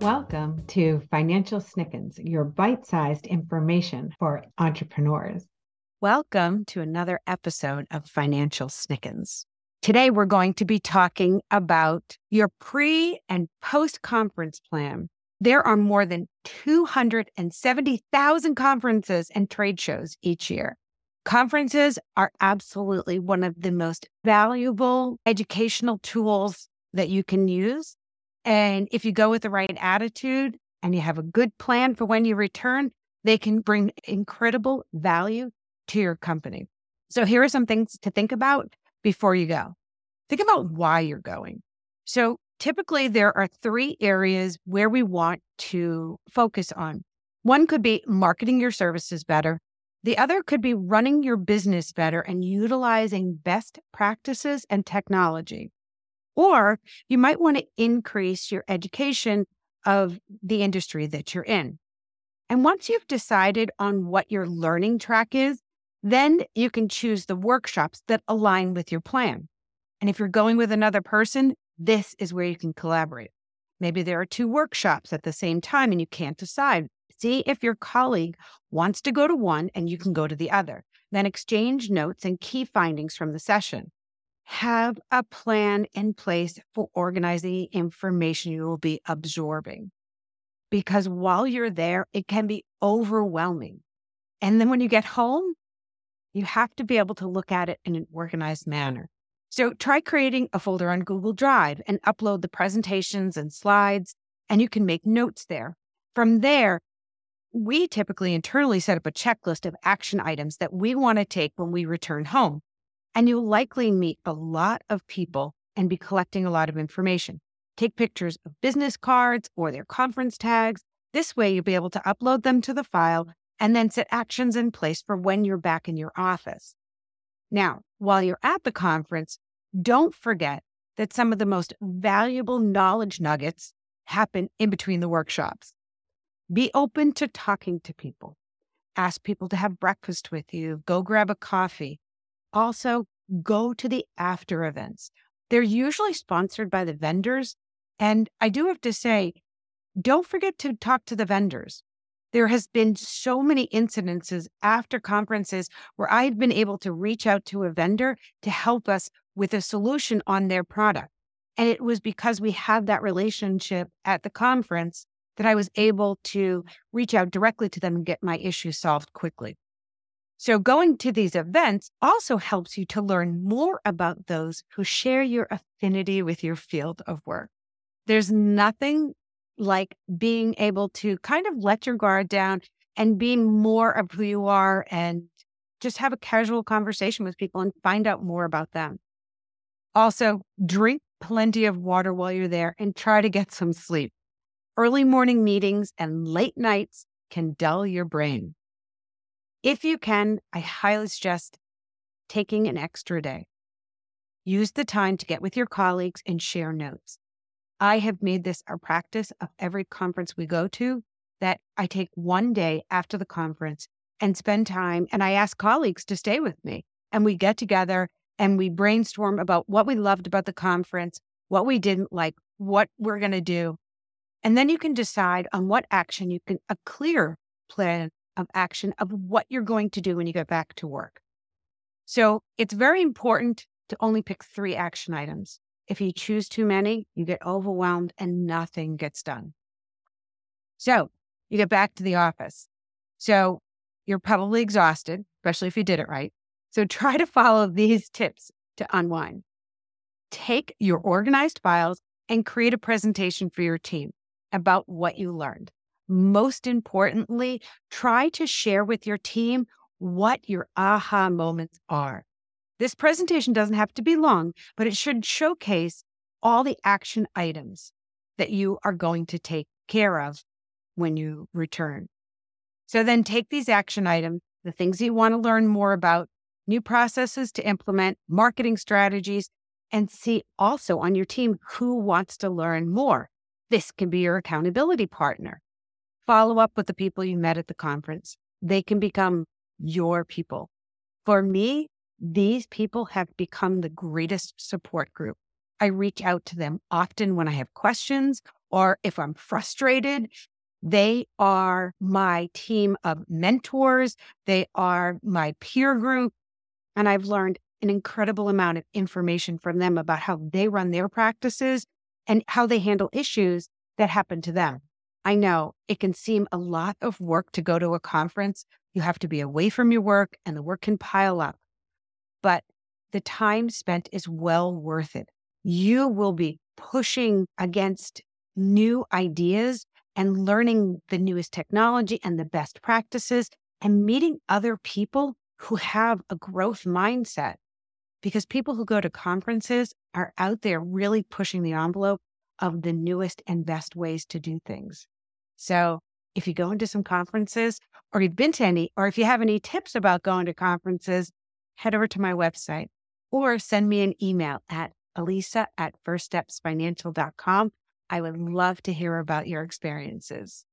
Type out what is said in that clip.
Welcome to Financial Snickens, your bite sized information for entrepreneurs. Welcome to another episode of Financial Snickens. Today, we're going to be talking about your pre and post conference plan. There are more than 270,000 conferences and trade shows each year. Conferences are absolutely one of the most valuable educational tools that you can use and if you go with the right attitude and you have a good plan for when you return, they can bring incredible value to your company. So here are some things to think about before you go. Think about why you're going. So typically there are three areas where we want to focus on. One could be marketing your services better. The other could be running your business better and utilizing best practices and technology. Or you might want to increase your education of the industry that you're in. And once you've decided on what your learning track is, then you can choose the workshops that align with your plan. And if you're going with another person, this is where you can collaborate. Maybe there are two workshops at the same time and you can't decide. See if your colleague wants to go to one and you can go to the other. Then exchange notes and key findings from the session have a plan in place for organizing the information you will be absorbing. Because while you're there, it can be overwhelming. And then when you get home, you have to be able to look at it in an organized manner. So try creating a folder on Google Drive and upload the presentations and slides, and you can make notes there. From there, we typically internally set up a checklist of action items that we want to take when we return home and you'll likely meet a lot of people and be collecting a lot of information. Take pictures of business cards or their conference tags. This way, you'll be able to upload them to the file and then set actions in place for when you're back in your office. Now, while you're at the conference, don't forget that some of the most valuable knowledge nuggets happen in between the workshops. Be open to talking to people. Ask people to have breakfast with you. Go grab a coffee. Also, go to the after events. They're usually sponsored by the vendors. And I do have to say, don't forget to talk to the vendors. There has been so many incidences after conferences where I've been able to reach out to a vendor to help us with a solution on their product. And it was because we had that relationship at the conference that I was able to reach out directly to them and get my issue solved quickly. So, going to these events also helps you to learn more about those who share your affinity with your field of work. There's nothing like being able to kind of let your guard down and being more of who you are and just have a casual conversation with people and find out more about them. Also, drink plenty of water while you're there and try to get some sleep. Early morning meetings and late nights can dull your brain. If you can, I highly suggest taking an extra day. Use the time to get with your colleagues and share notes. I have made this a practice of every conference we go to that I take one day after the conference and spend time and I ask colleagues to stay with me and we get together and we brainstorm about what we loved about the conference, what we didn't like, what we're going to do. And then you can decide on what action you can, a clear plan of action of what you're going to do when you get back to work. So it's very important to only pick three action items. If you choose too many, you get overwhelmed and nothing gets done. So you get back to the office. So you're probably exhausted, especially if you did it right. So try to follow these tips to unwind. Take your organized files and create a presentation for your team about what you learned most importantly, try to share with your team what your aha moments are. This presentation doesn't have to be long, but it should showcase all the action items that you are going to take care of when you return. So then take these action items, the things you want to learn more about, new processes to implement, marketing strategies, and see also on your team who wants to learn more. This can be your accountability partner follow up with the people you met at the conference. They can become your people. For me, these people have become the greatest support group. I reach out to them often when I have questions or if I'm frustrated, they are my team of mentors. They are my peer group. And I've learned an incredible amount of information from them about how they run their practices and how they handle issues that happen to them. I know it can seem a lot of work to go to a conference. You have to be away from your work and the work can pile up. But the time spent is well worth it. You will be pushing against new ideas and learning the newest technology and the best practices and meeting other people who have a growth mindset. Because people who go to conferences are out there really pushing the envelope of the newest and best ways to do things. So if you go into some conferences or you've been to any, or if you have any tips about going to conferences, head over to my website or send me an email at alisa at firststepsfinancial.com I would love to hear about your experiences.